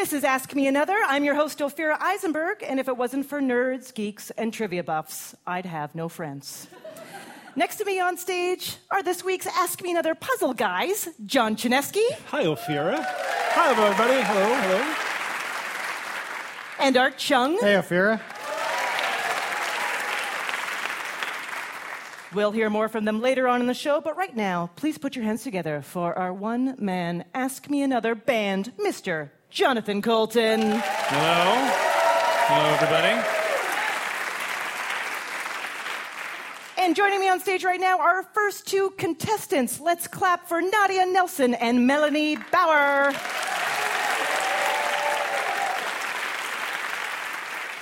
This is Ask Me Another. I'm your host, Ophira Eisenberg, and if it wasn't for nerds, geeks, and trivia buffs, I'd have no friends. Next to me on stage are this week's Ask Me Another puzzle guys, John Chaneski Hi, Ophira. Hi, everybody. Hello, hello. and Art Chung. Hey, Ophira. We'll hear more from them later on in the show, but right now, please put your hands together for our one man Ask Me Another band, Mr. Jonathan Coulton. Hello. Hello, everybody. And joining me on stage right now are our first two contestants. Let's clap for Nadia Nelson and Melanie Bauer.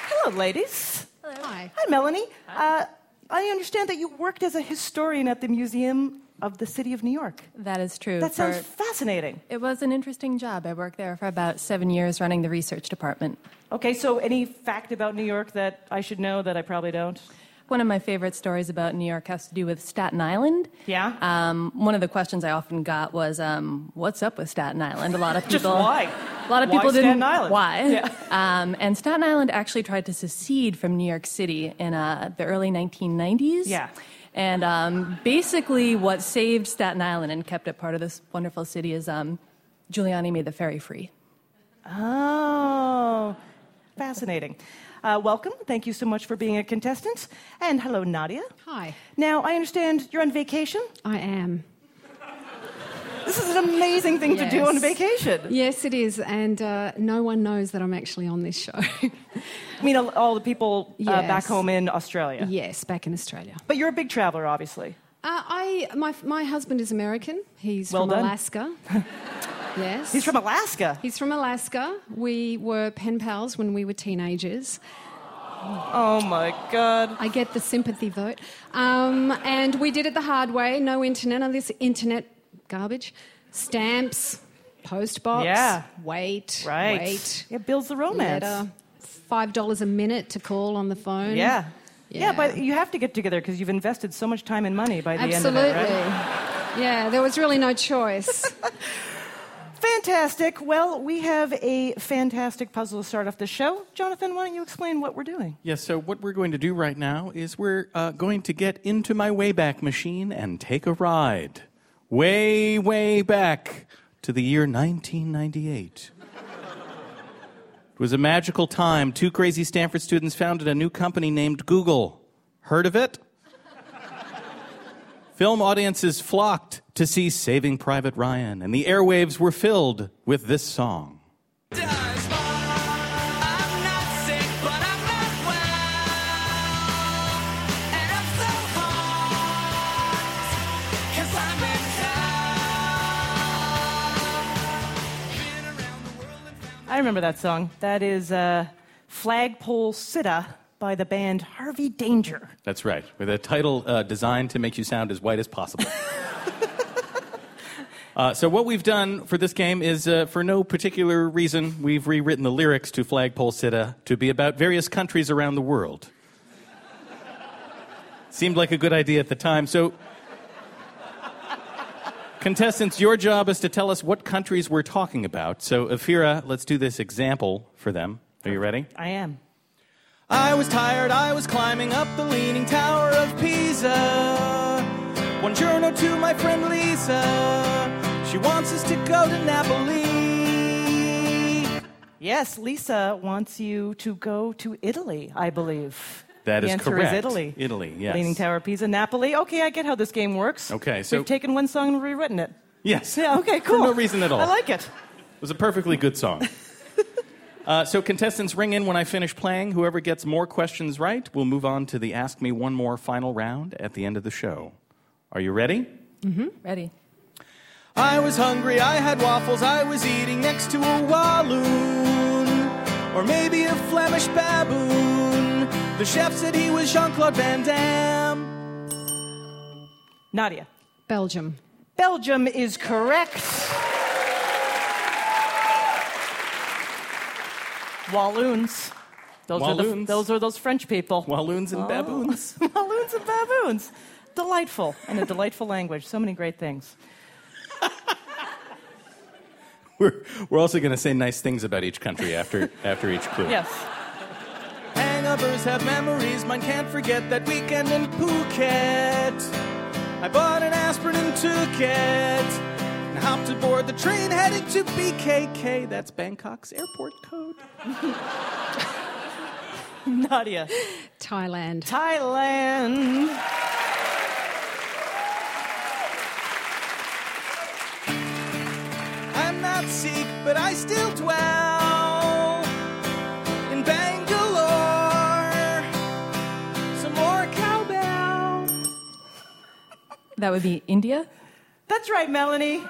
Hello, ladies. Hi. Hi, Melanie. Uh, I understand that you worked as a historian at the Museum of the City of New York. That is true. That sounds For- fascinating. it was an interesting job. I worked there for about seven years running the research department. Okay, so any fact about New York that I should know that I probably don't? One of my favorite stories about New York has to do with Staten Island. Yeah? Um, one of the questions I often got was, um, "What's up with Staten Island?" A lot of people. Just why? A lot of Why people Staten didn't. Island? Why? Yeah. Um, and Staten Island actually tried to secede from New York City in uh, the early 1990s. Yeah. And um, basically, what saved Staten Island and kept it part of this wonderful city is um, Giuliani made the ferry free. Oh, fascinating. Uh, welcome. Thank you so much for being a contestant. And hello, Nadia. Hi, Now, I understand you're on vacation. I am. This is an amazing thing to do on vacation. Yes, it is, and uh, no one knows that I'm actually on this show. I mean, all- the people uh, back home in Australia. yes, back in Australia. But you're a big traveler, obviously. Uh, I my my husband is American. He's Well from done. Alaska. yes, He's from Alaska. He's from Alaska. We were pen pals when we were teenagers. Oh my God. I get the sympathy vote. Um, and we did it the hard way. No internet. None this internet garbage. Stamps, postbox. Yeah. Wait. Right. Wait. It builds the romance. Letter. Five dollars a minute to call on the phone. Yeah. Yeah, Yeah. but you have to get together because you've invested so much time and money by the Absolutely. end of it, right? Yeah, there was really no choice. Fantastic. Well, we have a fantastic puzzle to start off the show. Jonathan, why don't you explain what we're doing? Yes, so what we're going to do right now is we're uh, going to get into my Wayback Machine and take a ride. Way, way back to the year 1998. It was a magical time. Two crazy Stanford students founded a new company named Google. Heard of it? Film audiences flocked to see Saving Private Ryan, and the airwaves were filled with this song. I remember that song. That is uh, Flagpole Sitta by the band Harvey Danger. That's right, with a title uh, designed to make you sound as white as possible. uh, so, what we've done for this game is, uh, for no particular reason, we've rewritten the lyrics to Flagpole Sitta to be about various countries around the world. Seemed like a good idea at the time. So, contestants, your job is to tell us what countries we're talking about. So, Ophira, let's do this example for them. Are you ready? I am. I was tired, I was climbing up the leaning tower of Pisa. Buongiorno to my friend Lisa. She wants us to go to Napoli. Yes, Lisa wants you to go to Italy, I believe. That the is answer correct. is Italy. Italy, yes. Leaning Tower, Pisa, Napoli. Okay, I get how this game works. Okay, so- We've taken one song and rewritten it. Yes. Yeah, okay, Cool. For cool. no reason at all. I like it. It was a perfectly good song. uh, so, contestants, ring in when I finish playing. Whoever gets more questions right will move on to the Ask Me One More final round at the end of the show. Are you ready? Mm-hmm. Ready? I was hungry, I had waffles, I was eating next to a walloon. Or maybe a Flemish baboon. The chef said he was Jean Claude Van Damme. Nadia. Belgium. Belgium is correct. Walloons. Those Are the, Walloons. those are those French people. Walloons and oh. baboons. Walloons and baboons. Delightful. And a delightful language. So many great things. We're, we're also going to say nice things about each country after, after each clue. Yes. Have memories, mine can't forget that weekend in Phuket. I bought an aspirin and took it. And hopped aboard the train heading to BKK. That's Bangkok's airport code. Nadia. Thailand. Thailand. I'm not Sikh, but I still dwell That would be India. That's right, Melanie.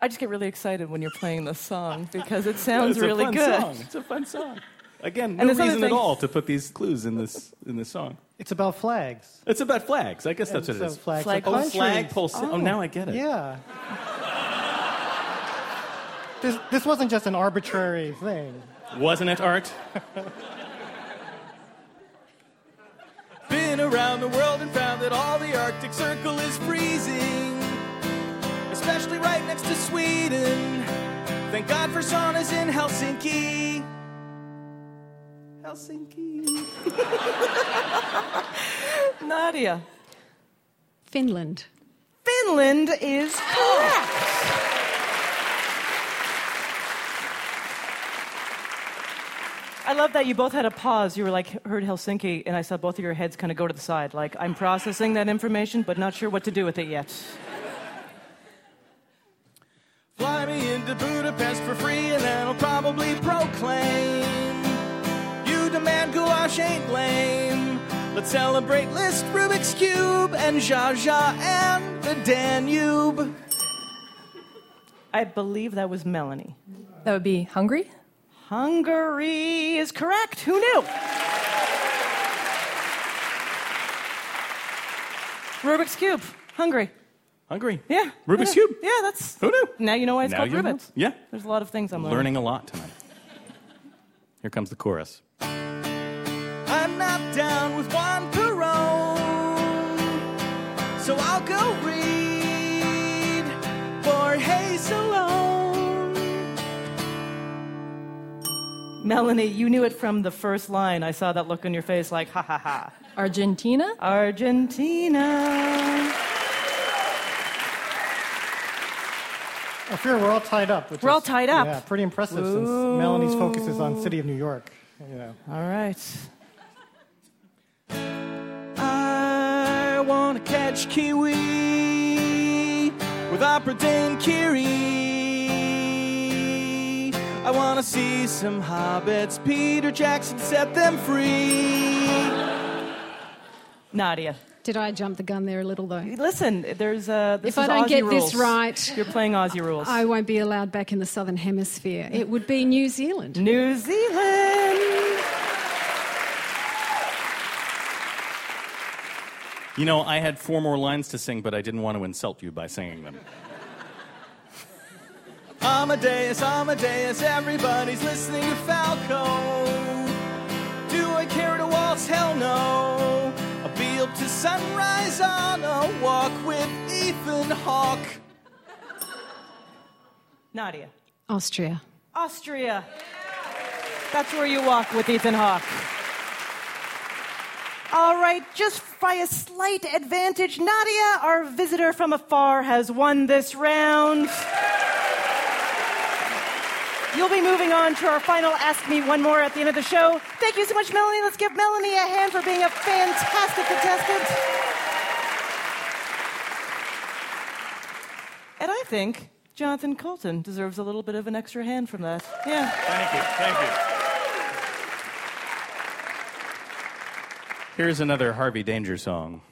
I just get really excited when you're playing this song because it sounds it's really a fun good. Song. It's a fun song. Again, no And this other reason at all to put these clues in this in this song. It's about flags. It's about flags. I guess that's what So it is. Flags Flag of Oh, countries. flagpole. si- oh, oh. now I get it. Yeah. this, this wasn't just an arbitrary thing. Wasn't it, Art? Been around the world and found that all the Arctic Circle is freezing, especially right next to Sweden. Thank God for saunas in Helsinki. Helsinki. Nadia. Finland. Finland is correct. I love that you both had a pause. You were like, heard Helsinki, and I saw both of your heads kind of go to the side. Like, I'm processing that information, but not sure what to do with it yet. Fly me into Budapest for free, and then I'll probably proclaim you demand gouache ain't lame. Let's celebrate Liszt, Rubik's Cube, and Zsa Zsa and the Danube. I believe that was Melanie. That would be Hungary. Hungary is correct. Who knew? Rubik's Cube. Hungary. Hungry. Yeah. Rubik's. Cube. Yeah, that's. Who knew? Now you know why it's Now called you know. Rubik's. Yeah. There's a lot of things I'm learning. Learning a lot tonight. Here comes the chorus. I'm not down with one Perone, so I'll go read Melanie, you knew it from the first line. I saw that look on your face like, ha ha ha. Argentina. Argentina. I fear we're all tied up. Which We're all tied up. Yeah, pretty impressive since Melanie's focus is on City of New York. You know. All right. I want to catch kiwi with Opera Dame Kiri. I want to see some hobbits. Peter Jackson set them free. Nadia. Did I jump the gun there a little though? Listen, there's uh, this If I don't Aussie get rules. this right, you're playing Aussie rules. I won't be allowed back in the southern hemisphere. It would be New Zealand. New Zealand. You know, I had four more lines to sing, but I didn't want to insult you by singing them. Amadeus, Amadeus, everybody's listening to Falco. Do I care to waltz? Hell no. I'll be up to sunrise on a walk with Ethan Hawke. Nadia. Austria. Austria. That's where you walk with Ethan Hawke. All right, just by a slight advantage, Nadia, our visitor from afar, has won this round. You'll be moving on to our final Ask Me One More at the end of the show. Thank you so much, Melanie. Let's give Melanie a hand for being a fantastic contestant. And I think Jonathan Coulton deserves a little bit of an extra hand from that. Yeah. Thank you, thank you. Here's another Harvey Danger song.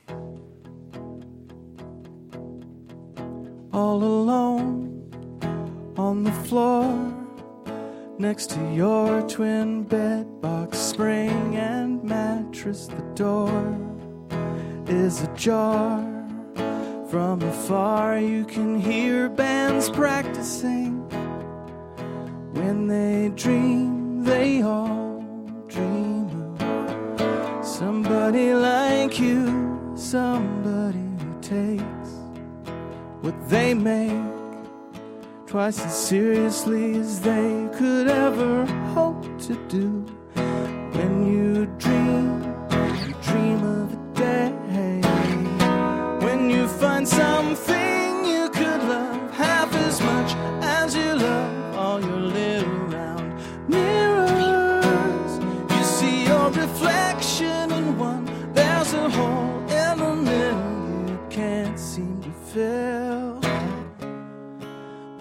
next to your twin bed box, spring and mattress. The door is ajar. From afar, you can hear bands practicing. When they dream, they all dream of somebody like you, somebody who takes what they make twice as seriously as they could ever hope to do. When you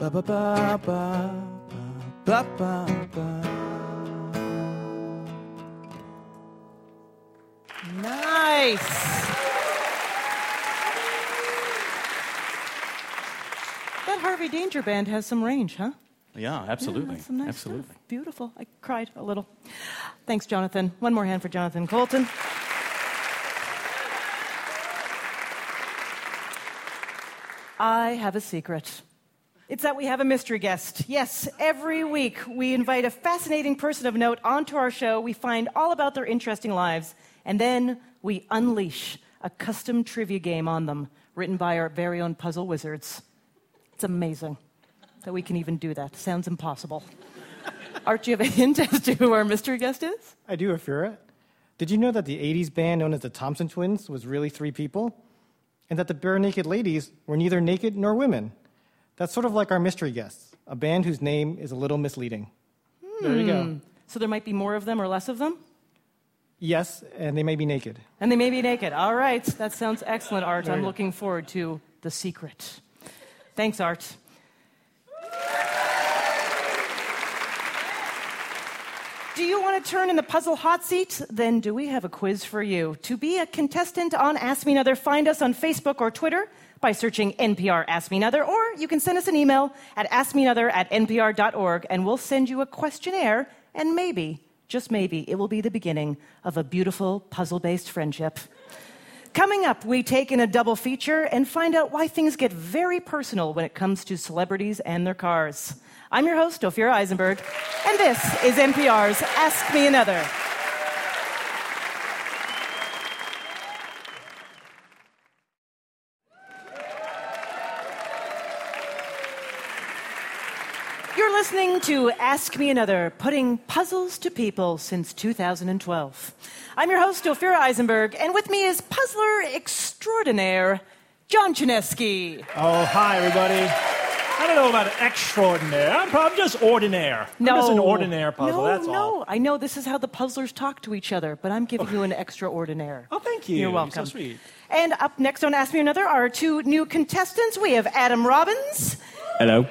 Ba ba ba ba ba ba ba. Nice. That Harvey Danger Band has some range, huh? Yeah, absolutely. Some nice absolutely. stuff. Beautiful. I cried a little. Thanks, Jonathan. One more hand for Jonathan Coulton. I have a secret. It's that we have a mystery guest. Yes, every week we invite a fascinating person of note onto our show. We find all about their interesting lives, and then we unleash a custom trivia game on them, written by our very own puzzle wizards. It's amazing that we can even do that. Sounds impossible. Art, do you have a hint as to who our mystery guest is? I do, Ophira. Did you know that the 80s band known as the Thompson Twins was really three people? And that the Barenaked Ladies were neither naked nor women? That's sort of like our mystery guests, a band whose name is a little misleading. There you go. Hmm. So there might be more of them or less of them? Yes, and they may be naked. And they may be naked. All right. That sounds excellent, Art. I'm looking forward to the secret. Thanks, Art. Do you want to turn in the puzzle hot seat? Then do we have a quiz for you? To be a contestant on Ask Me Another, find us on Facebook or Twitter by searching NPR Ask Me Another, or you can send us an email at askmeanother at npr.org, and we'll send you a questionnaire, and maybe, just maybe, it will be the beginning of a beautiful puzzle based friendship. Coming up, we take in a double feature and find out why things get very personal when it comes to celebrities and their cars. I'm your host, Ophira Eisenberg, and this is NPR's Ask Me Another. Listening to Ask Me Another, putting puzzles to people since 2012. I'm your host, Ophira Eisenberg, and with me is puzzler extraordinaire, John Chaneski. Oh, hi, everybody. I don't know about extraordinaire. I'm probably just ordinaire. I'm No. just an ordinaire puzzle, No, that's no. all. I know this is how the puzzlers talk to each other, but I'm giving you an extraordinaire. Oh, thank you. You're You're welcome. so sweet. And up next on Ask Me Another are our two new contestants. We have Adam Robbins Hello.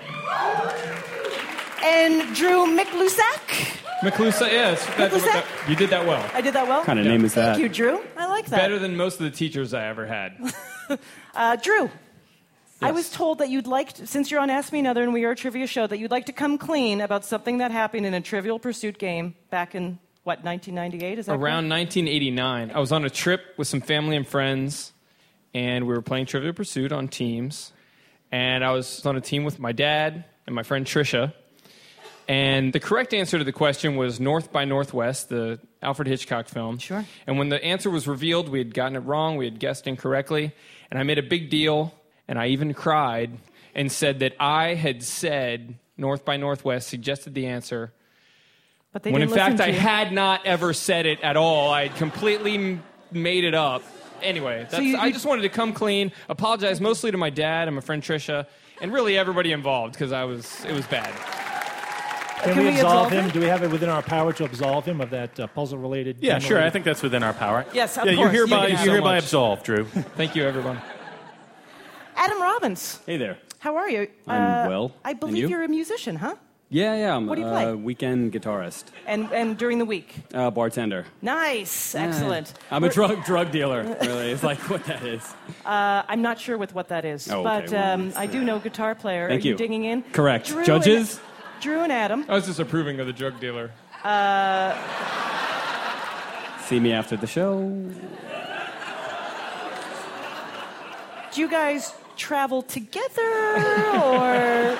And Drew McLusack. McLusa, yes. That, McLusac? that- you did that well. I did that well? What Kind of name is that? Thank you, Drew. I like that. Better than most of the teachers I ever had. Uh, Drew, I was told that you'd like, to, since you're on Ask Me Another and we are a trivia show, that you'd like to come clean about something that happened in a Trivial Pursuit game back in, what, 1998? Is that Around 1989, I was on a trip with some family and friends, and we were playing Trivial Pursuit on teams. And I was on a team with my dad and my friend Trisha. And the correct answer to the question was North by Northwest, the Alfred Hitchcock film. Sure. And when the answer was revealed, we had gotten it wrong, we had guessed incorrectly. And I made a big deal, and I even cried and said that I had said North by Northwest, suggested the answer, But they when in fact I you. had not ever said it at all. I had completely m- made it up. Anyway, that's, you- I just wanted to come clean, apologize mostly to my dad and my friend Trisha, and really everybody involved because I was it was bad. Can, Can we, we absolve absolve him? him? Do we have it within our power to absolve him of that uh, puzzle related? Yeah, sure. I think that's within our power. Yes, of yeah, course. You're hereby, You you're so hereby much. absolved, Drew. Thank you, everyone. Adam Robbins, Hey there. how are you? Uh, I'm well. I believe you? you're a musician, huh? Yeah, yeah. I'm What do you a play? weekend guitarist, And, and during the week. uh, bartender. Nice, excellent. I'm a We're- drug drug dealer. Really, it's like what that is. Uh, I'm not sure with what that is, Oh, okay, but well, um, I do know guitar player. Thank are you, you. digging in? Correct. Drew Judges? And, Drew and Adam. I was just approving of the drug dealer. See me after the show. Do you guys travel together, or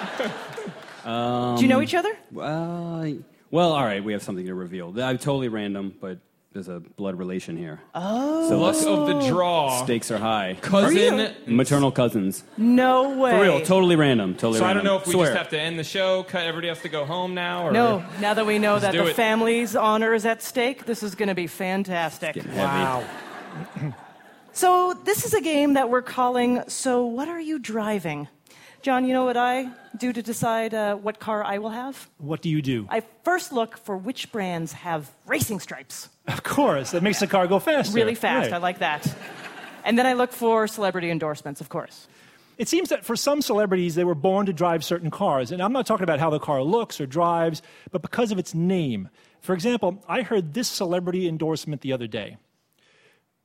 do you know each other? Uh, well, all right. We have something to reveal. I'm totally random, but there's a blood relation here. Oh. So Luck of the draw. stakes are high. Cousin. Maternal cousins. No way. For real, totally random. Totally So I don't know if we Swear. just have to end the show, cut everybody has to go home now, or No, now that we know Let's that the it. family's honor is at stake, this is going to be fantastic. Wow. So, this is a game that we're calling So What Are You Driving? John, you know what I do to decide uh, what car I will have? What do you do? I first look for which brands have racing stripes. Of course, that makes the car go faster. Really fast. Right. I like that. And then I look for celebrity endorsements, of course. It seems that for some celebrities, they were born to drive certain cars. And I'm not talking about how the car looks or drives, but because of its name. For example, I heard this celebrity endorsement the other day.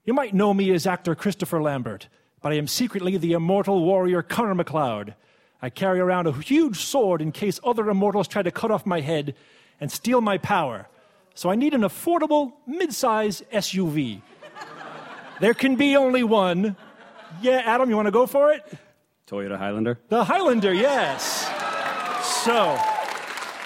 You might know me as actor Christopher Lambert, but I am secretly the immortal warrior Connor MacLeod. I carry around a huge sword in case other immortals try to cut off my head and steal my power. So I need an affordable, mid-size SUV. there can be only one. Yeah, Adam, you want to go for it? Toyota Highlander. The Highlander, yes. So,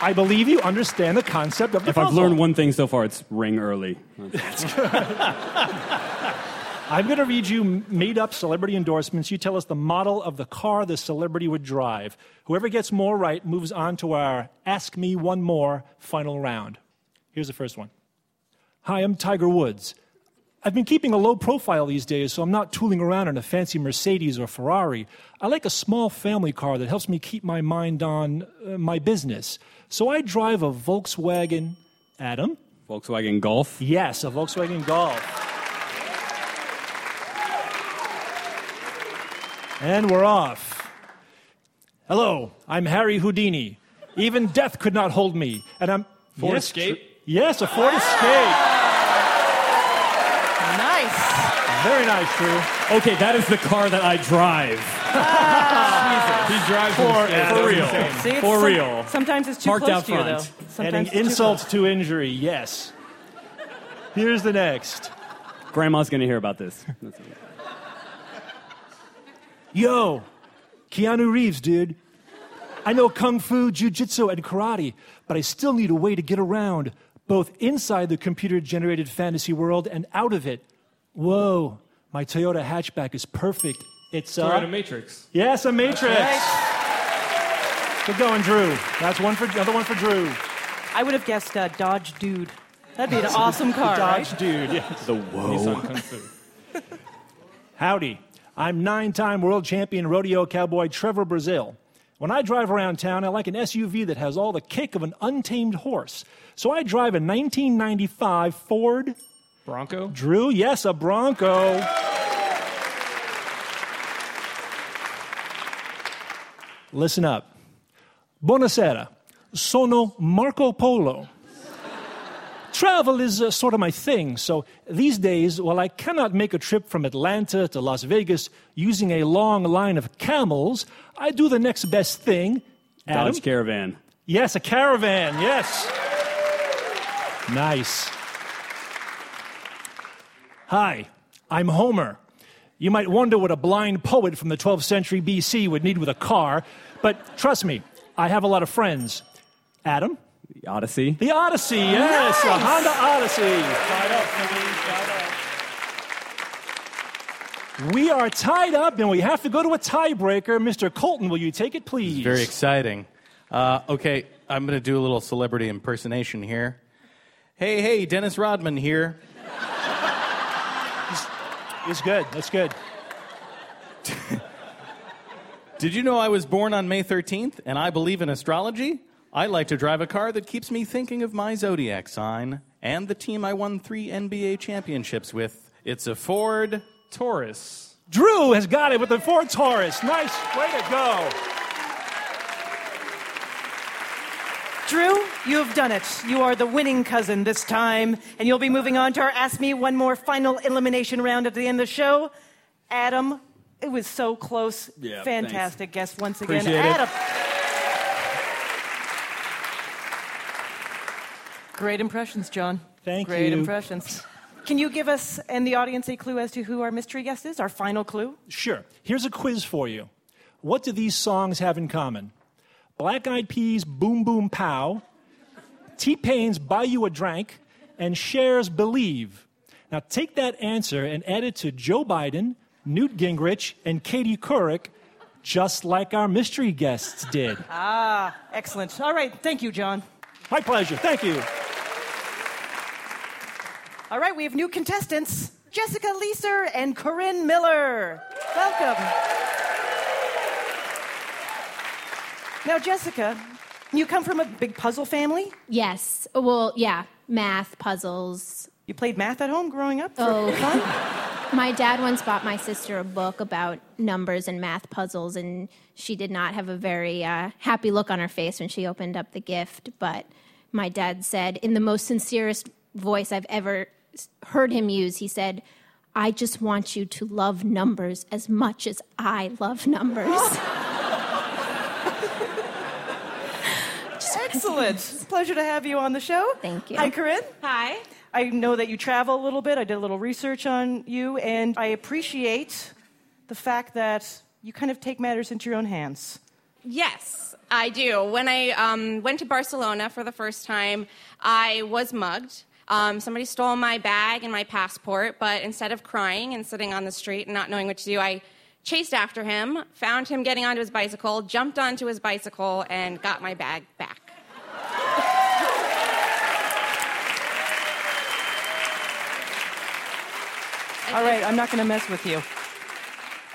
I believe you understand the concept of the If I've learned one thing so far, it's ring early. I'm going to read you made up celebrity endorsements. You tell us the model of the car the celebrity would drive. Whoever gets more right moves on to our Ask Me One More final round. Here's the first one Hi, I'm Tiger Woods. I've been keeping a low profile these days, so I'm not tooling around in a fancy Mercedes or Ferrari. I like a small family car that helps me keep my mind on uh, my business. So I drive a Volkswagen. Adam? Volkswagen Golf. Yes, a Volkswagen Golf. And we're off. Hello, I'm Harry Houdini. Even death could not hold me. And I'm. Ford yes, Escape? tr- yes, a Ford Escape. Nice. Very nice, Drew. Okay, that is the car that I drive. Ah. he drives For- him for real. See, it's For some- real. Sometimes it's too Parked close out to you, front. though. Sometimes Adding it's too insult to injury, yes. Here's the next. Grandma's going to hear about this. That's it. Yo, Keanu Reeves, dude. I know kung fu, jujitsu, and karate, but I still need a way to get around, both inside the computer generated fantasy world and out of it. Whoa, my Toyota hatchback is perfect. It's uh, Toyota Matrix. yes, a Matrix. Good going, Drew. That's one for another one for Drew. I would have guessed uh, Dodge Dude. That'd be an awesome car, Dodge right? dude. Yes. The whoa. Nissan Kung Fu. Howdy. I'm nine time world champion rodeo cowboy Trevor Brazile. When I drive around town, I like an SUV that has all the kick of an untamed horse. So I drive a 1995 Ford Bronco. Drew. Yes, a Bronco. Listen up. Buonasera. Sono Marco Polo. Travel is uh, sort of my thing, so these days, while I cannot make a trip from Atlanta to Las Vegas using a long line of camels, I do the next best thing. Adam? Dodge Caravan. Yes, a caravan, yes. Nice. Hi, I'm Homer. You might wonder what a blind poet from the 12th century BC would need with a car, but trust me, I have a lot of friends. Adam? The Odyssey. The Odyssey, yes, a Nice. Honda Odyssey. Tied up, tied up. We are tied up and we have to go to a tiebreaker. Mr. Coulton, will you take it, please? Very exciting. Uh, okay, I'm going to do a little celebrity impersonation here. Hey, hey, Dennis Rodman here. It's good. That's good. Did you know I was born on May 13th and I believe in astrology? I like to drive a car that keeps me thinking of my zodiac sign and the team I won three NBA championships with. It's a Ford. Taurus. Drew has got it with the Ford Taurus. Nice. Way to go. Drew, you have done it. You are the winning cousin this time, and you'll be moving on to our Ask Me One More final elimination round at the end of the show. Adam, it was so close. Yeah, Fantastic guest once again. Appreciate it. Great impressions, John. Thank Great you. Great impressions. Can you give us and the audience a clue as to who our mystery guest is? Our final clue? Sure. Here's a quiz for you. What do these songs have in common? Black Eyed Peas, Boom Boom Pow, T Pain's Buy You a Drink, and Cher's believe? Now take that answer and add it to Joe Biden, Newt Gingrich, and Katie Couric, just like our mystery guests did. Ah, excellent. All right, thank you, John. My pleasure. Thank you. All right, we have new contestants Jessica Leeser and Corinne Miller. Welcome. Now, Jessica, you come from a big puzzle family? Yes. Well, yeah. Math, puzzles. You played math at home growing up? Oh. fun? My dad once bought my sister a book about numbers and math puzzles, and she did not have a very uh, happy look on her face when she opened up the gift. But my dad said, in the most sincerest voice I've ever heard him use, he said, I just want you to love numbers as much as I love numbers. Excellent. It's a pleasure to have you on the show. Thank you. Hi, Corinne. Hi. I know that you travel a little bit. I did a little research on you, and I appreciate the fact that you kind of take matters into your own hands. Yes, I do. When I um, went to Barcelona for the first time, I was mugged. Um, somebody stole my bag and my passport, but instead of crying and sitting on the street and not knowing what to do, I chased after him, found him getting onto his bicycle, jumped onto his bicycle, and got my bag back. All right, I'm not going to mess with you.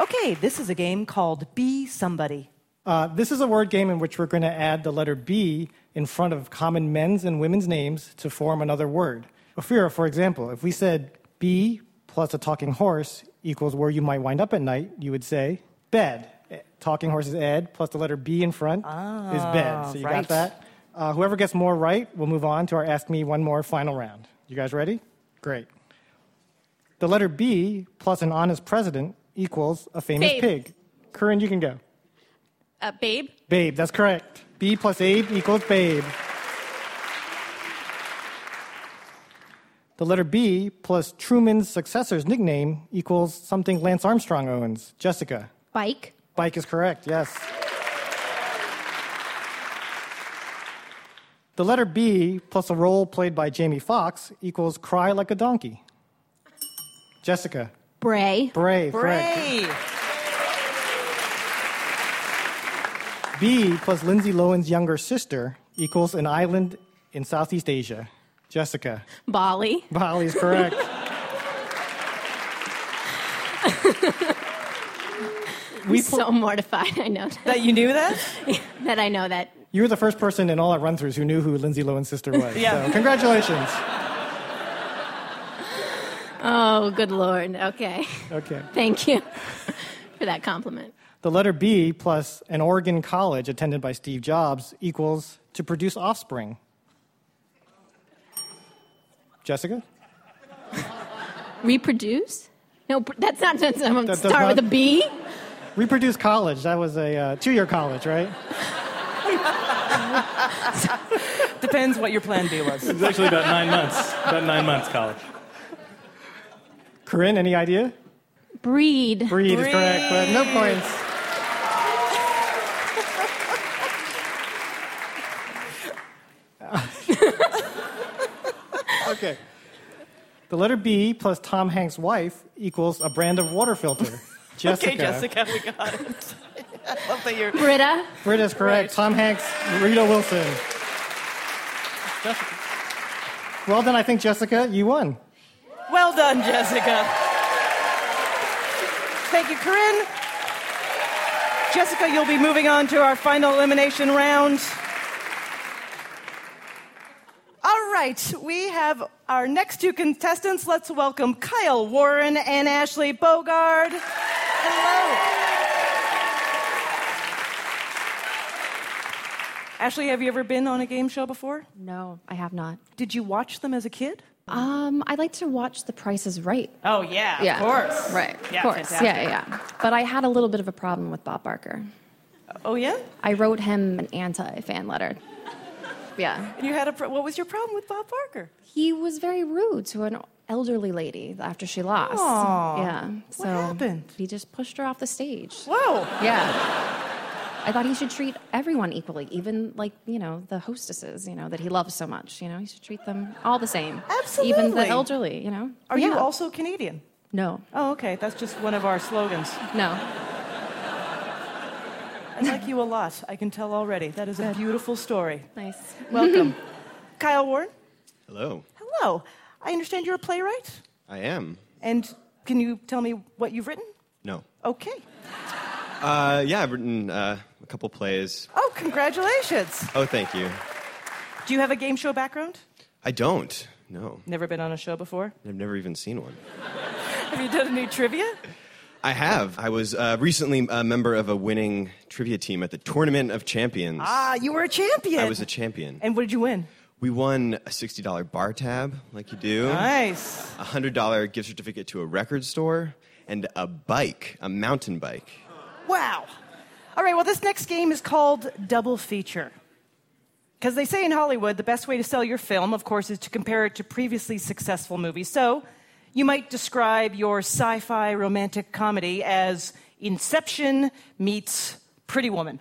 Okay, this is a game called Be Somebody. Uh, this is a word game in which we're going to add the letter B in front of common men's and women's names to form another word. Ophira, for example, if we said B plus a talking horse equals where you might wind up at night, you would say bed. Eh, Talking horse is Ed, plus the letter B in front is bed. So you right. got that? Uh, whoever gets more right will move on to our Ask Me One More final round. You guys ready? Great. The letter B plus an honest president equals a famous Babe. pig. Corinne, you can go. Uh, babe, Babe, that's correct. B plus Abe equals Babe. The letter B plus Truman's successor's nickname equals something Lance Armstrong owns. Jessica. Bike. Bike is correct, yes. The letter B plus a role played by Jamie Foxx equals Cry Like a Donkey. Jessica. Bray. Brave, correct. Hey! B plus Lindsay Lohan's younger sister equals an island in Southeast Asia. Jessica. Bali. Bali is correct. I'm so mortified. I know that. That you knew that? that I know that. You were the first person in all our run throughs who knew who Lindsay Lohan's sister was. Yeah. So, congratulations. Oh, good lord. Okay. Okay. Thank you for that compliment. The letter B plus an Oregon college attended by Steve Jobs equals to produce offspring. Jessica? Reproduce? No, that's not. That's, I'm That does start not- with a B. Reproduce college. That was a uh, two year college, right? Depends what your plan B was. It's actually about nine months. About nine months college. Corinne, any idea? Breed. Breed is correct, but no points. okay. The letter B plus Tom Hanks' wife equals a brand of water filter. Jessica. Okay, Jessica, we got it. I love that you're. Brita. Brita's is correct. Tom Hanks, Rita Wilson. Jessica. Well done, I think, Jessica. You won. Well done, Jessica. Thank you, Corinne. Jessica, you'll be moving on to our final elimination round. All right, we have our next two contestants. Let's welcome Kyle Warren and Ashley Bogard. Hello. Ashley, have you ever been on a game show before? No, I have not. Did you watch them as a kid? Um, I like to watch The Price is Right. Oh, yeah, yeah, of course. Right, Yeah, of course. fantastic. Yeah, yeah. But I had a little bit of a problem with Bob Barker. Oh, yeah? I wrote him an anti-fan letter. Yeah. And you had a pro- what was your problem with Bob Barker? He was very rude to an elderly lady after she lost. Aw, yeah. what So happened? he just pushed her off the stage. Whoa. Yeah. I thought he should treat everyone equally, even like, you know, the hostesses, you know, that he loves so much. You know, he should treat them all the same. Absolutely. Even the elderly, you know. Are you also Canadian? No. Oh, okay. That's just one of our slogans. No. I like you a lot. I can tell already. That is a beautiful story. Nice. Welcome. Kyle Warren, Hello, hello. I understand you're a playwright. I am. And can you tell me what you've written? No. Okay. Uh, yeah, I've written uh, a couple plays. Oh, congratulations. Oh, thank you. Do you have a game show background? I don't. No, Never been on a show before? I've never even seen one. Have you done any trivia? I have. I was uh, recently a member of a winning trivia team at the Tournament of Champions. Ah, you were a champion. I was a champion. And what did you win? We won a $60 bar tab, like you do. Nice. A $100 gift certificate to a record store, and a bike, a mountain bike. Wow. All right, well, this next game is called Double Feature. Because they say in Hollywood, the best way to sell your film, of course, is to compare it to previously successful movies. So you might describe your sci fi romantic comedy as Inception meets Pretty Woman.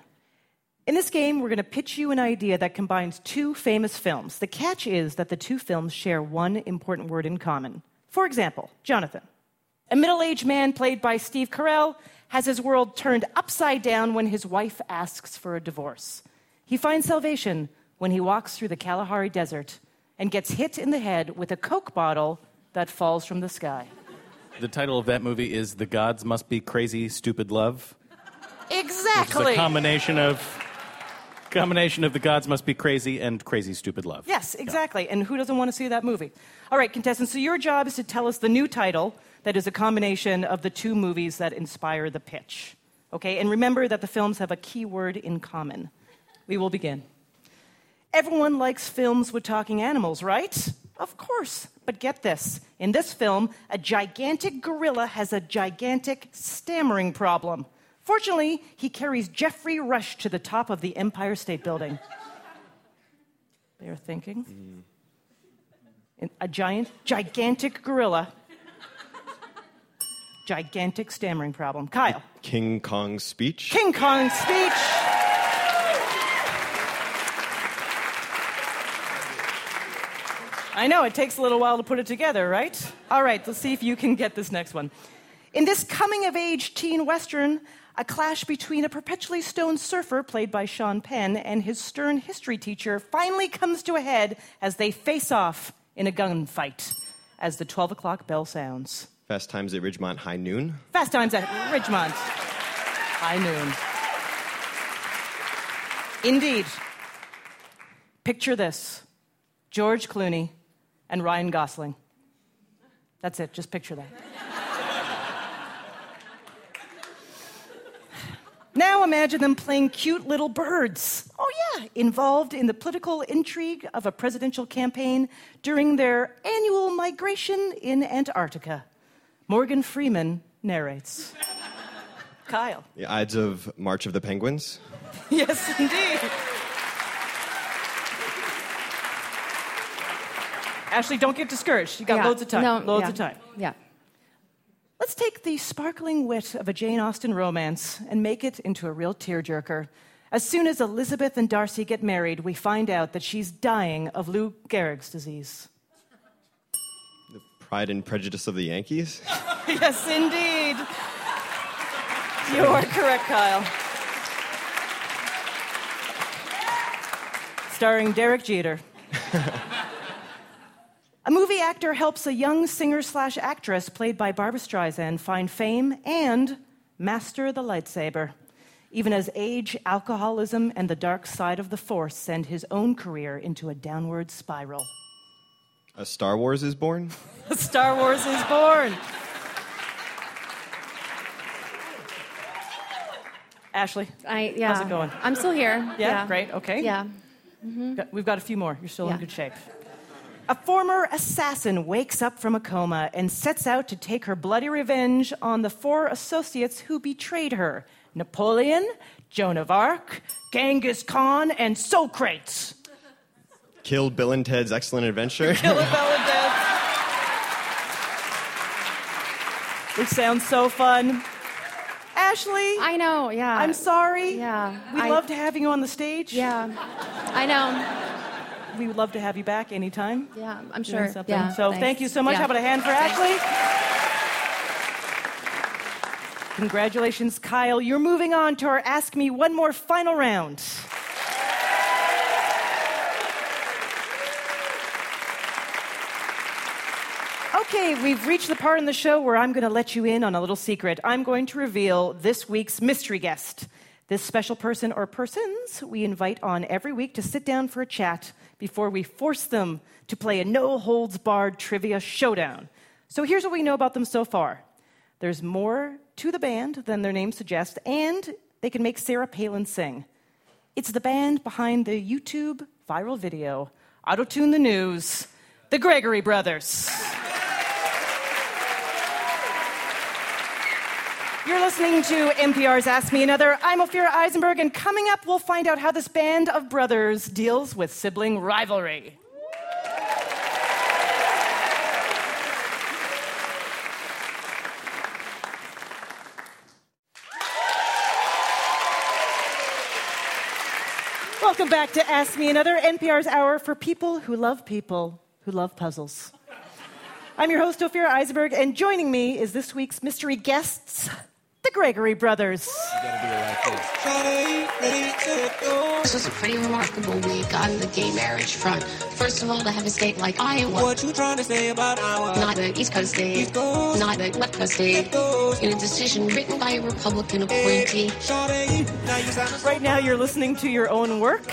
In this game, we're going to pitch you an idea that combines two famous films. The catch is that the two films share one important word in common. For example, Jonathan. A middle aged man played by Steve Carell has his world turned upside down when his wife asks for a divorce. He finds salvation when he walks through the Kalahari Desert and gets hit in the head with a Coke bottle that falls from the sky. The title of that movie is The Gods Must Be Crazy, Stupid Love. Exactly. It's a combination of combination of The Gods Must Be Crazy and Crazy, Stupid Love. Yes, exactly. And who doesn't want to see that movie? All right, contestants, so your job is to tell us the new title that is a combination of the two movies that inspire the pitch. Okay, and remember that the films have a key word in common. We will begin. Everyone likes films with talking animals, right? Of course. But get this in this film, a gigantic gorilla has a gigantic stammering problem. Fortunately, he carries Geoffrey Rush to the top of the Empire State Building. They are thinking. In- A giant, gigantic gorilla. Gigantic stammering problem. Kyle, King Kong's speech. King Kong's speech. I know, it takes a little while to put it together, right? All right, let's see if you can get this next one. In this coming of age teen western, a clash between a perpetually stoned surfer, played by Sean Penn, and his stern history teacher finally comes to a head as they face off in a gunfight as the 12 o'clock bell sounds. Fast Times at Ridgemont High Noon. Fast times at Ridgemont. High noon. Indeed. Picture this George Clooney and Ryan Gosling. That's it, just picture that. Now imagine them playing cute little birds. Oh, yeah, involved in the political intrigue of a presidential campaign during their annual migration in Antarctica. Morgan Freeman narrates. Kyle. The Ides of March of the Penguins. Yes, indeed. Ashley, don't get discouraged. You got Yeah. loads of time. No, loads yeah. of time. Yeah. Let's take the sparkling wit of a Jane Austen romance and make it into a real tearjerker. As soon as Elizabeth and Darcy get married, we find out that she's dying of Lou Gehrig's disease. The Pride and Prejudice of the Yankees. yes, indeed. You are correct, Kyle. Starring Derek Jeter. A movie actor helps a young singer slash actress played by Barbra Streisand find fame and master the lightsaber, even as age, alcoholism, and the dark side of the Force send his own career into a downward spiral. A Star Wars is born. A Star Wars is born. Ashley, I yeah. how's it going? I'm still here. Yeah, great. Okay. Yeah. Got- We've got a few more. You're still in good shape. A former assassin wakes up from a coma and sets out to take her bloody revenge on the four associates who betrayed her Napoleon, Joan of Arc, Genghis Khan, and Socrates. Kill Bill and Ted's Excellent Adventure. Kill a Bell and Dead. Which sounds so fun. Ashley. I know, yeah. I'm sorry. Yeah. We'd I- love to have you on the stage. Yeah. I know. We would love to have you back anytime. Yeah, I'm sure. something. Yeah, so thanks. thank you so much. Yeah. How about a hand for Ashley? Congratulations, Kyle. You're moving on to our Ask Me One More final round. Okay, we've reached the part in the show where I'm going to let you in on a little secret. I'm going to reveal this week's mystery guest. This special person or persons we invite on every week to sit down for a chat before we force them to play a no holds barred trivia showdown. So here's what we know about them so far there's more to the band than their name suggests, and they can make Sarah Palin sing. It's the band behind the YouTube viral video, Auto Tune the News, the Gregory Brothers. You're listening to NPR's Ask Me Another. I'm Ophira Eisenberg, and coming up, we'll find out how this band of brothers deals with sibling rivalry. Welcome back to Ask Me Another, NPR's hour for people who love people who love puzzles. I'm your host, Ophira Eisenberg, and joining me is this week's mystery guests, the Gregory Brothers. This was a pretty remarkable week on the gay marriage front. First of all, to have a state like Iowa. What you trying to say about Iowa? Not a East Coast state. East Coast. Not a West Coast state. In a decision written by a Republican appointee. Right now, you're listening to your own work.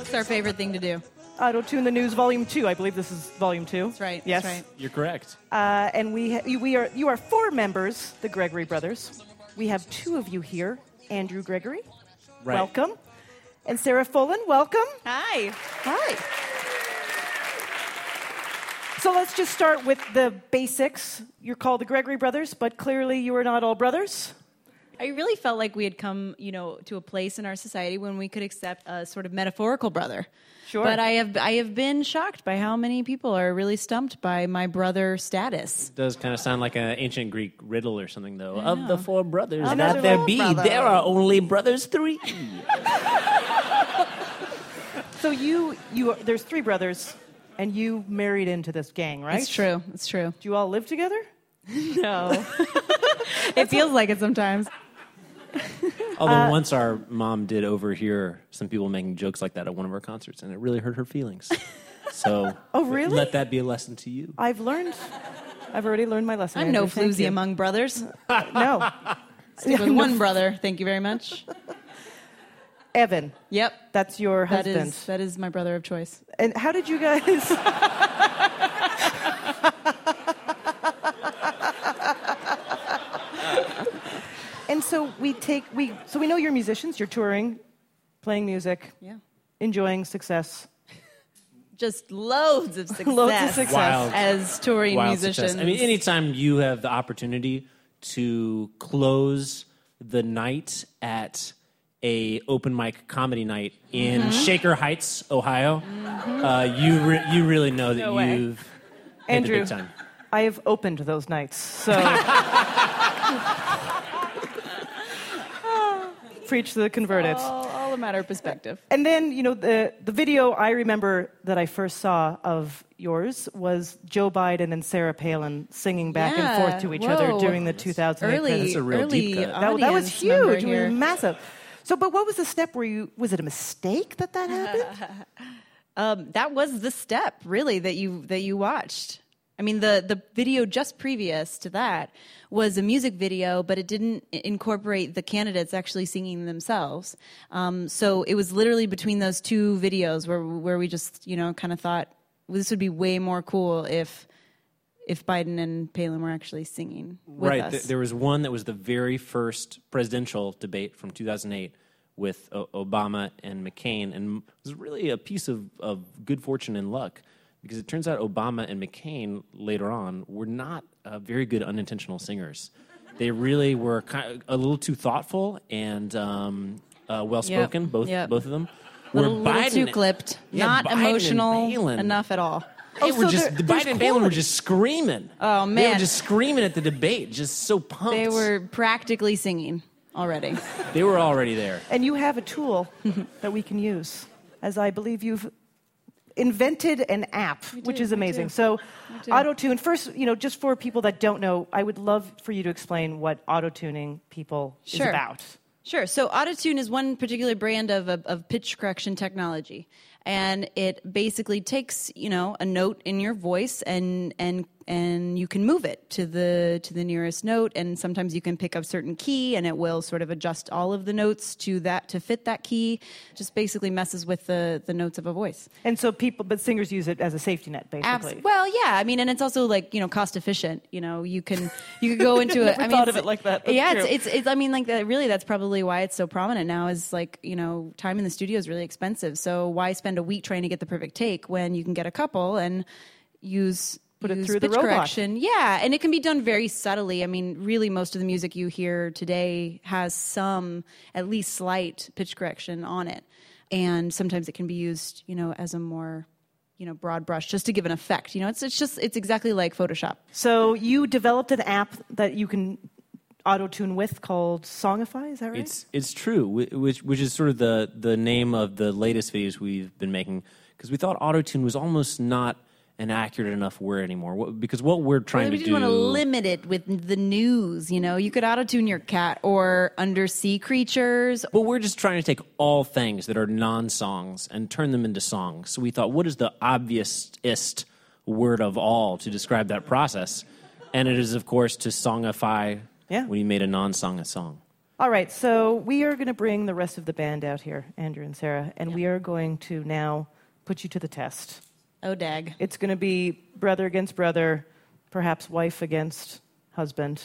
It's our favorite thing to do. Auto Tune the News, Volume 2. I believe this is Volume 2. That's right. Yes. That's right. You're correct. Uh, and we, ha- we are, you are four members, the Gregory brothers. We have two of you here Andrew Gregory, Right. welcome. And Sarah Fullen, welcome. Hi. Hi. So let's just start with the basics. You're called the Gregory brothers, but clearly you are not all brothers. I really felt like we had come, you know, to a place in our society when we could accept a sort of metaphorical brother. Sure. But I have I have been shocked by how many people are really stumped by my brother status. It does kind of sound like an ancient Greek riddle or something, though. Of the four brothers Another that there be, brother. there are only brothers three. So you, you, there's three brothers, and you married into this gang, right? It's true. It's true. Do you all live together? No. it feels like it sometimes. Although Uh, once our mom did overhear some people making jokes like that at one of our concerts, and it really hurt her feelings. So, Oh, really? Let that be a lesson to you. I've learned. I've already learned my lesson. I'm no Andrew. Thank floozy you. among brothers. no. Stick with one brother. Thank you very much. Evan. Yep. That's your husband. is that is my brother of choice. And how did you guys? So we take we so we know you're musicians. You're touring, playing music, Yeah. enjoying success. Just loads of success. Loads of success. Wild. as touring Wild musicians. success. I mean, anytime you have the opportunity to close the night at a open mic comedy night in Mm-hmm. Mhm. Shaker Heights, Ohio, uh, you re- you really know that No you've hit the Andrew, big time. I have opened those nights, so preach to the converted. all, all a matter of perspective. And then, you know, the, the video I remember that I first saw of yours was Joe Biden and Sarah Palin singing back and forth to each other during the 2008 Early- That's a real early deep cut. That, that was huge. It here. was massive. So, but what was the step where you, was it a mistake that that happened? Um, that was the step, really, that you that you watched. I mean, the the video just previous to that was a music video, but it didn't incorporate the candidates actually singing themselves. Um, so it was literally between those two videos where where we just you know kind of thought well, this would be way more cool if if Biden and Palin were actually singing with right. us. th- there was one that was the very first presidential debate from 2008 with o- Obama and McCain, and it was really a piece of, of good fortune and luck because it turns out Obama and McCain later on were not uh, very good unintentional singers. They really were kind of a little too thoughtful and um, uh, well spoken. Yep. Both Yep. both of them. little, Where little too clipped, Yeah, not Biden emotional enough at all. They Oh, were so just there- the there's Biden and Palin were just screaming. Oh man, They were just screaming at the debate, just so pumped. They were practically singing already. They were already there. And you have a tool that we can use, as I believe you've invented an app, which is amazing. So, auto tune. First, you know, just for people that don't know, I would love for you to explain what auto tuning people Sure. is about. Sure. So auto-tune is one particular brand of, of, of pitch correction technology. And it basically takes, you know, a note in your voice and and and you can move it to the to the nearest note and sometimes you can pick up certain key and it will sort of adjust all of the notes to that to fit that key. Just basically messes with the the notes of a voice. And so people, but singers use it as a safety net, basically. Abs- well, yeah. I mean, and it's also like you know cost efficient. You know, you can you could go into it. I mean, thought of it like that. Yeah, it's, it's it's. I mean, like that. Really, that's probably why it's so prominent now. Is like you know, time in the studio is really expensive. So why spend a week trying to get the perfect take when you can get a couple and use Put it through the pitch robot. correction? Yeah, and it can be done very subtly. I mean, really, most of the music you hear today has some, at least slight pitch correction on it, and sometimes it can be used, you know, as a more you know broad brush just to give an effect you know it's it's just it's exactly like photoshop So you developed an app that you can auto tune with called Songify. Is that right? It's it's true, which which is sort of the the name of the latest videos we've been making because we thought auto tune was almost not an accurate enough word anymore. What, because what we're trying we to just do, want to limit it with the news you know you could auto tune your cat or undersea creatures But we're just trying to take all things that are non-songs and turn them into songs. So we thought, what is the obviousest word of all to describe that process? And it is, of course, to songify Yeah. when you made a non-song a song. All right, so we are going to bring the rest of the band out here, Andrew and Sarah, and we are going to now put you to the test. Oh dag It's going to be brother against brother, perhaps wife against husband,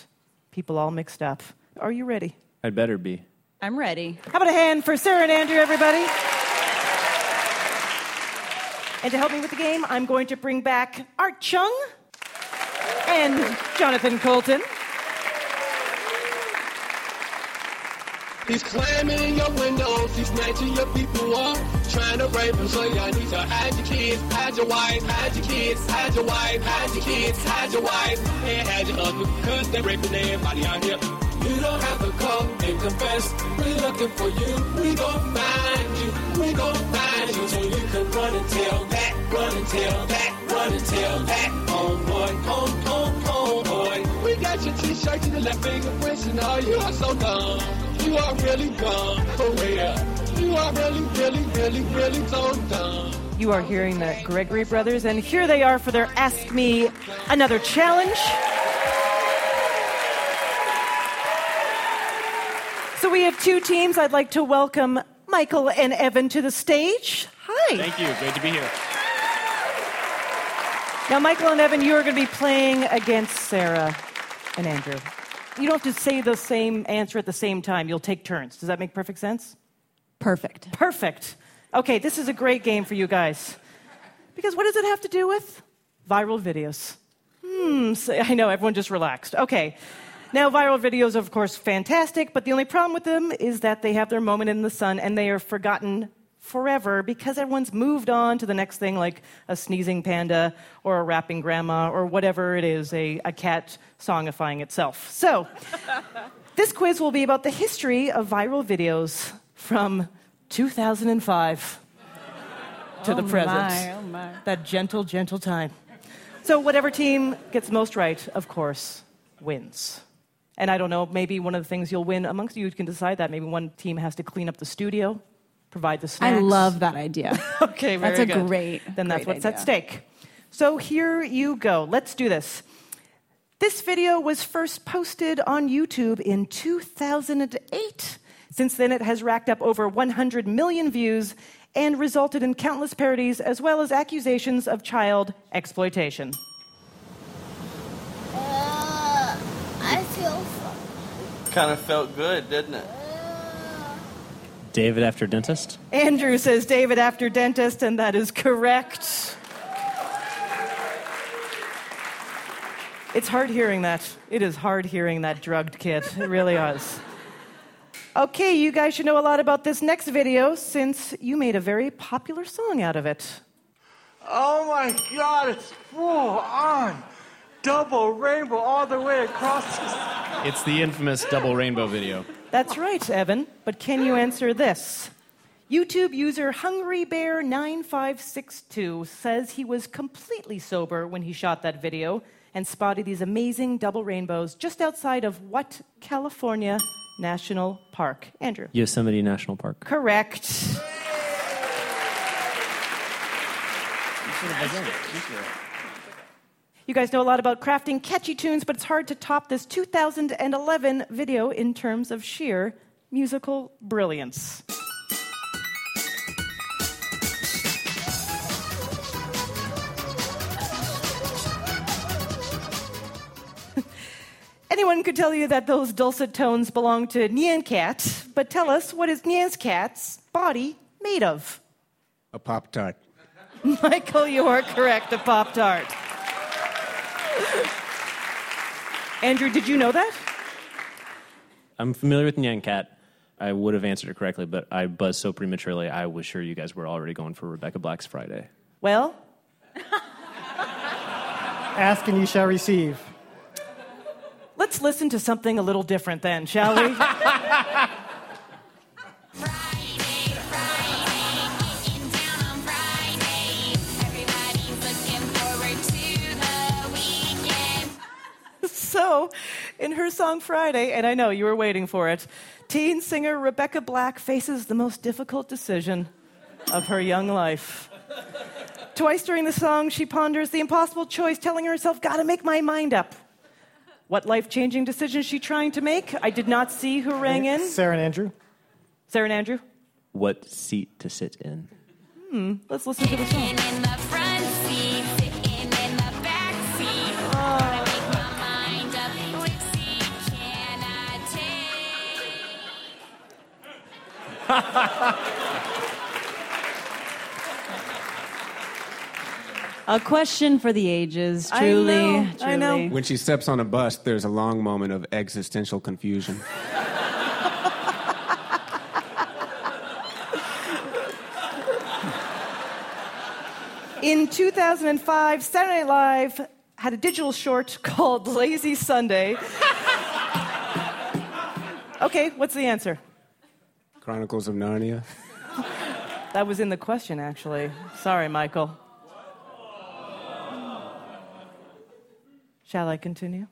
people all mixed up. Are you ready? I'd better be. i'm ready How about a hand for Sarah and Andrew, everybody? And to help me with the game, I'm going to bring back Art Chung and Jonathan Coulton. He's climbing your windows, he's snatching your people up, trying to rape them. So y'all need to hide your kids, hide your wife, hide your kids, hide your wife, hide your kids, hide your wife, and hide your husband, cause they're raping everybody out here. You don't have to come and confess. We're looking for you. We gon' find you. We gon' find you so you can run and tell that, run and tell that, run and tell that. Oh, homeboy, home, oh, oh, home, homeboy. We got your t-shirt to the left fingerprints and all you are so dumb. You are really dumb, for real. You are really, really, really, really so dumb. You are hearing the Gregory brothers, and here they are for their Ask Me Another Challenge. So we have two teams. I'd like to welcome Michael and Evan to the stage. Hi. Thank you. Great to be here. Now, Michael and Evan, you are going to be playing against Sarah and Andrew. You don't have to say the same answer at the same time. You'll take turns. Does that make perfect sense? perfect Perfect. Okay, this is a great game for you guys. Because what does it have to do with? Viral videos. Hmm, so- I know, everyone just relaxed. Okay. Now, viral videos, are, of course, fantastic, but the only problem with them is that they have their moment in the sun and they are forgotten forever because everyone's moved on to the next thing, like a sneezing panda or a rapping grandma or whatever it is, a, a cat songifying itself. So, this quiz will be about the history of viral videos from 2005 to the Oh present. my, oh my. That gentle, gentle time. So, whatever team gets most right, of course, wins. And I don't know, maybe one of the things you'll win amongst you can decide that. Maybe one team has to clean up the studio, provide the snacks. i love that idea Okay, very that's a good. great Then that's great what's at stake. So here you go. Let's do this. This video was first posted on YouTube in 2008. Since then, it has racked up over 100 million views and resulted in countless parodies as well as accusations of child exploitation. Uh, I feel Kind of felt good, didn't it? David after dentist. Andrew says David after dentist, and that is correct. It's hard hearing that. It is hard hearing that drugged kid. It really is. Okay, you guys should know a lot about this next video since you made a very popular song out of it. Oh my God, it's full on. Double rainbow all the way across the It's the infamous double rainbow video. That's right, Evan. But can you answer this? YouTube user Hungry Bear 9562 says he was completely sober when he shot that video and spotted these amazing double rainbows just outside of what California National Park? Andrew. Yosemite National Park. Correct. You guys know a lot about crafting catchy tunes, but it's hard to top this 2011 video in terms of sheer musical brilliance. Anyone could tell you that those dulcet tones belong to Nyan Cat, but tell us what is Nyan Cat's body made of? A Pop Tart. Michael, you are correct, a Pop Tart. Andrew, did you know that? I'm familiar with Nyan Cat. I would have answered it correctly, but I buzzed so prematurely, I was sure you guys were already going for Rebecca Black's Friday. Well, Ask and you shall receive. let's listen to something a little different then, shall we? so, in her song Friday, and I know you were waiting for it, teen singer Rebecca Black faces the most difficult decision of her young life. Twice during the song, she ponders the impossible choice, telling herself, Gotta make my mind up. What life changing decision is she trying to make? I did not see who rang in. Sarah and Andrew. Sarah and Andrew? What seat to sit in? Hmm, let's listen to the song. A question for the ages, I truly. I know. When she steps on a bus, there's a long moment of existential confusion. In 2005, Saturday Night Live had a digital short called Lazy Sunday. okay, what's the answer? Chronicles of Narnia. That was in the question, actually. Sorry, Michael. Shall I continue?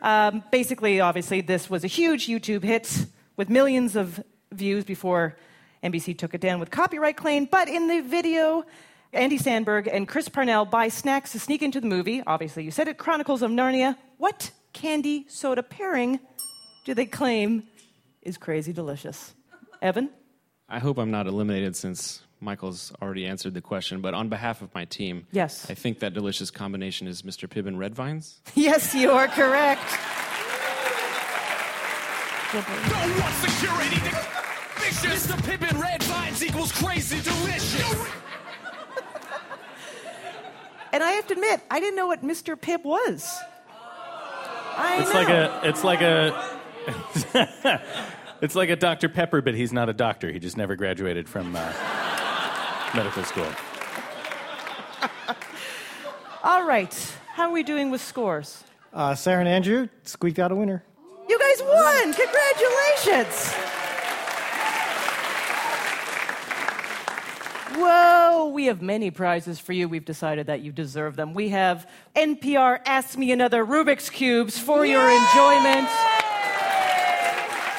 Um, basically, obviously, this was a huge YouTube hit with millions of views before NBC took it down with copyright claim. But in the video, Andy Samberg and Chris Parnell buy snacks to sneak into the movie. Obviously, you said it Chronicles of Narnia. What candy soda pairing do they claim is crazy delicious? Evan? I hope I'm not eliminated since Michael's already answered the question, but on behalf of my team, Yes. I think that delicious combination is Mr. Pibb and Red Vines. Yes, you are correct. Don't want security to vicious. Mr. Pibb and Red Vines equals crazy delicious. And I have to admit, I didn't know what Mr. Pibb was. I It's know. like a. It's like a. it's like a Dr Pepper, but he's not a doctor. He just never graduated from uh, medical school. All right. How are we doing with scores? Uh, Sarah and Andrew squeaked out a winner. You guys won! Congratulations! Whoa, we have many prizes for you. We've decided that you deserve them. We have NPR Ask Me Another Rubik's Cubes for your enjoyment.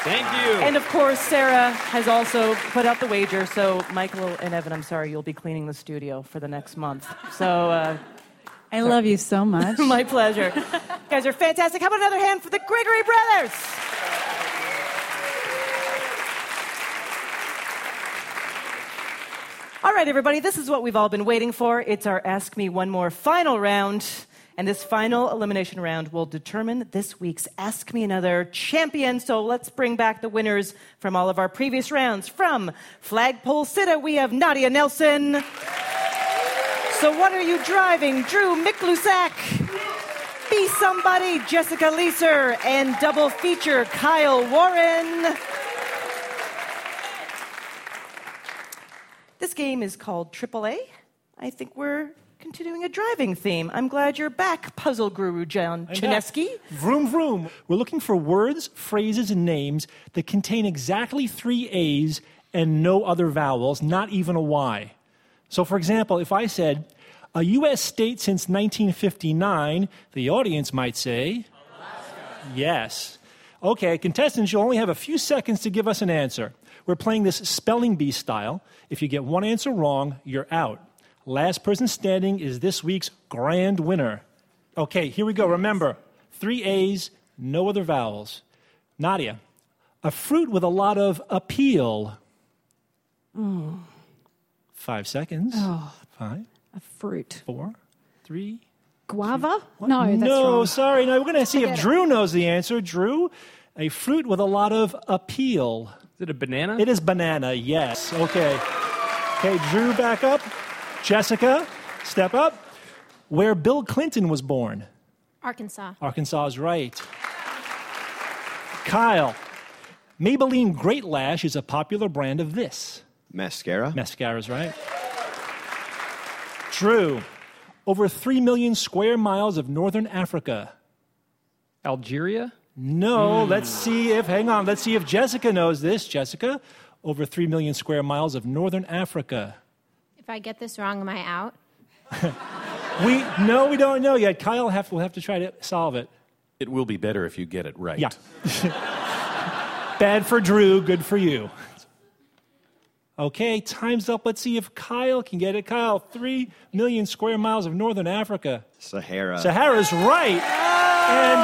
Thank you. And of course, Sarah has also put out the wager. So, Michael and Evan, I'm sorry, you'll be cleaning the studio for the next month. So, uh, I love you so much. my pleasure. you guys are fantastic. How about another hand for the Gregory Brothers? All right, everybody, this is what we've all been waiting for. It's our Ask Me One More final round. And this final elimination round will determine this week's Ask Me Another champion. So let's bring back the winners from all of our previous rounds. From Flagpole Sitta, we have Nadia Nelson. So what are you driving? Drew Miklusak. Be Somebody, Jessica Leeser, and double feature Kyle Warren. This game is called AAA. I think we're continuing a driving theme. I'm glad you're back, puzzle guru John Chaneski. Vroom, vroom. We're looking for words, phrases, and names that contain exactly three A's and no other vowels, not even a Y. So, for example, if I said, a U.S. state since 1959, the audience might say, Alaska. Yes. Okay, contestants, you'll only have a few seconds to give us an answer. We're playing this spelling bee style. If you get one answer wrong, you're out. Last person standing is this week's grand winner. Okay, here we go. Remember, three A's, no other vowels. Nadia, a fruit with a lot of appeal. Hmm. Five seconds. Oh. Five, a fruit. four, three. Guava? No, that's no, wrong. sorry. No, we're going to see if Forget it. Drew knows the answer. Drew, a fruit with a lot of appeal. Is it a banana? It is banana, yes. Okay. Okay, Drew, back up. Jessica, step up. Where Bill Clinton was born. Arkansas. Arkansas is right. Kyle, Maybelline Great Lash is a popular brand of this. Mascara. Mascara is right. True. over 3 million square miles of northern Africa. Algeria? No, hmm. let's see if, hang on, let's see if Jessica knows this. Jessica, over 3 million square miles of northern Africa. If I get this wrong, am I out? We, no, we don't know yet. Kyle have, will have to try to solve it. It will be better if you get it right. Yeah. Bad for Drew, good for you. Okay, time's up. Let's see if Kyle can get it. Kyle, 3 million square miles of northern Africa. Sahara. Sahara's right. And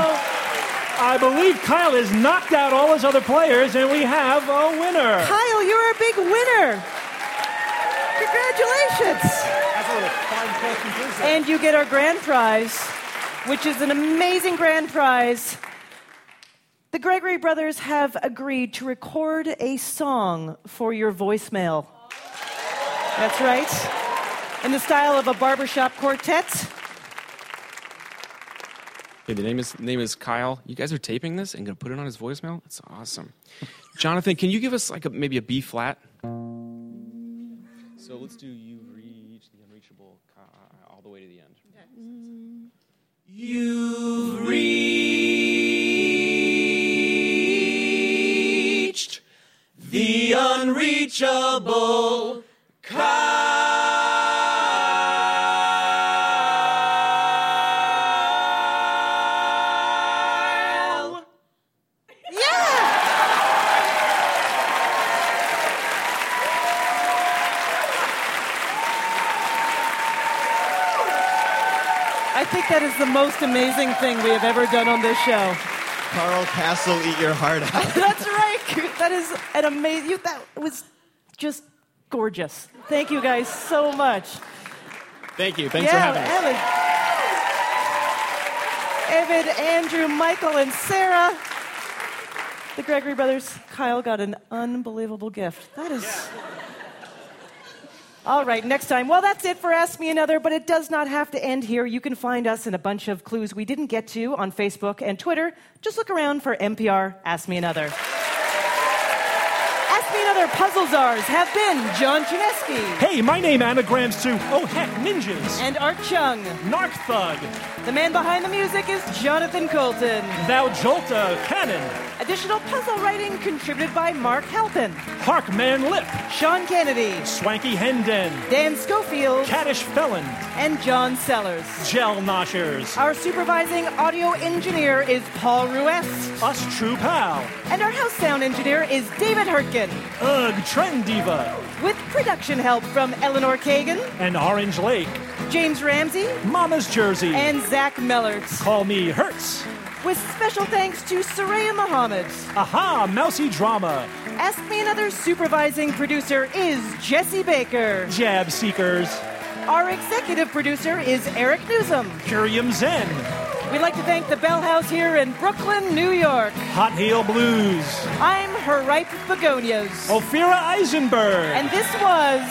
I believe Kyle has knocked out all his other players, and we have a winner. Kyle, you're a big winner. Congratulations. And you get our grand prize, which is an amazing grand prize. The Gregory brothers have agreed to record a song for your voicemail. That's right. In the style of a barbershop quartet. Hey, the name is name is Kyle. You guys are taping this and gonna put it on his voicemail. That's awesome. Jonathan, can you give us like a, maybe a B flat? So let's do you reach the unreachable all the way to the end. You've reached the unreachable Kyle. Think that is the most amazing thing we have ever done on this show. Carl Kasell, eat your heart out. That's right. That is an amazing. That was just gorgeous. Thank you guys so much. Thank you. Thanks yeah, for having us. Evan, Evan, Andrew, Michael, and Sarah. The Gregory brothers. Kyle got an unbelievable gift. That is. All right, next time. Well, that's it for Ask Me Another, but it does not have to end here. You can find us in a bunch of clues we didn't get to on Facebook and Twitter. Just look around for NPR Ask Me Another. Ask Me puzzle czars have been John Chaneski Hey, my name anagrams to Oh Heck Ninjas. and Art Chung. Narc Thug. The man behind the music is Jonathan Coulton. Thou Jolta Cannon. Additional puzzle writing contributed by Mark Halpin, Harkman Lip. Sean Kennedy, Swanky Hendon. Dan Schofield, Caddish Felon. and John Sellers. Gel Noshers. Our supervising audio engineer is Paul Ruest. Us True Pal. And our house sound engineer is David Hurtgen. Ugh, Trend Diva. With production help from Eleanor Kagan, And Orange Lake. James Ramsey, Mama's Jersey. and Zach Mellerts. Call me Hertz. With special thanks to Soraya Muhammad. Aha, Mousy Drama. Ask Me Another supervising producer is Jesse Baker. Jab Seekers. Our executive producer is Eric Nuzum. Curium Zen. We'd like to thank the Bell House here in Brooklyn, New York. Hot Heel Blues. I'm her ripe begonias. Ophira Eisenberg. And this was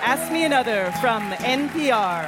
Ask Me Another from NPR.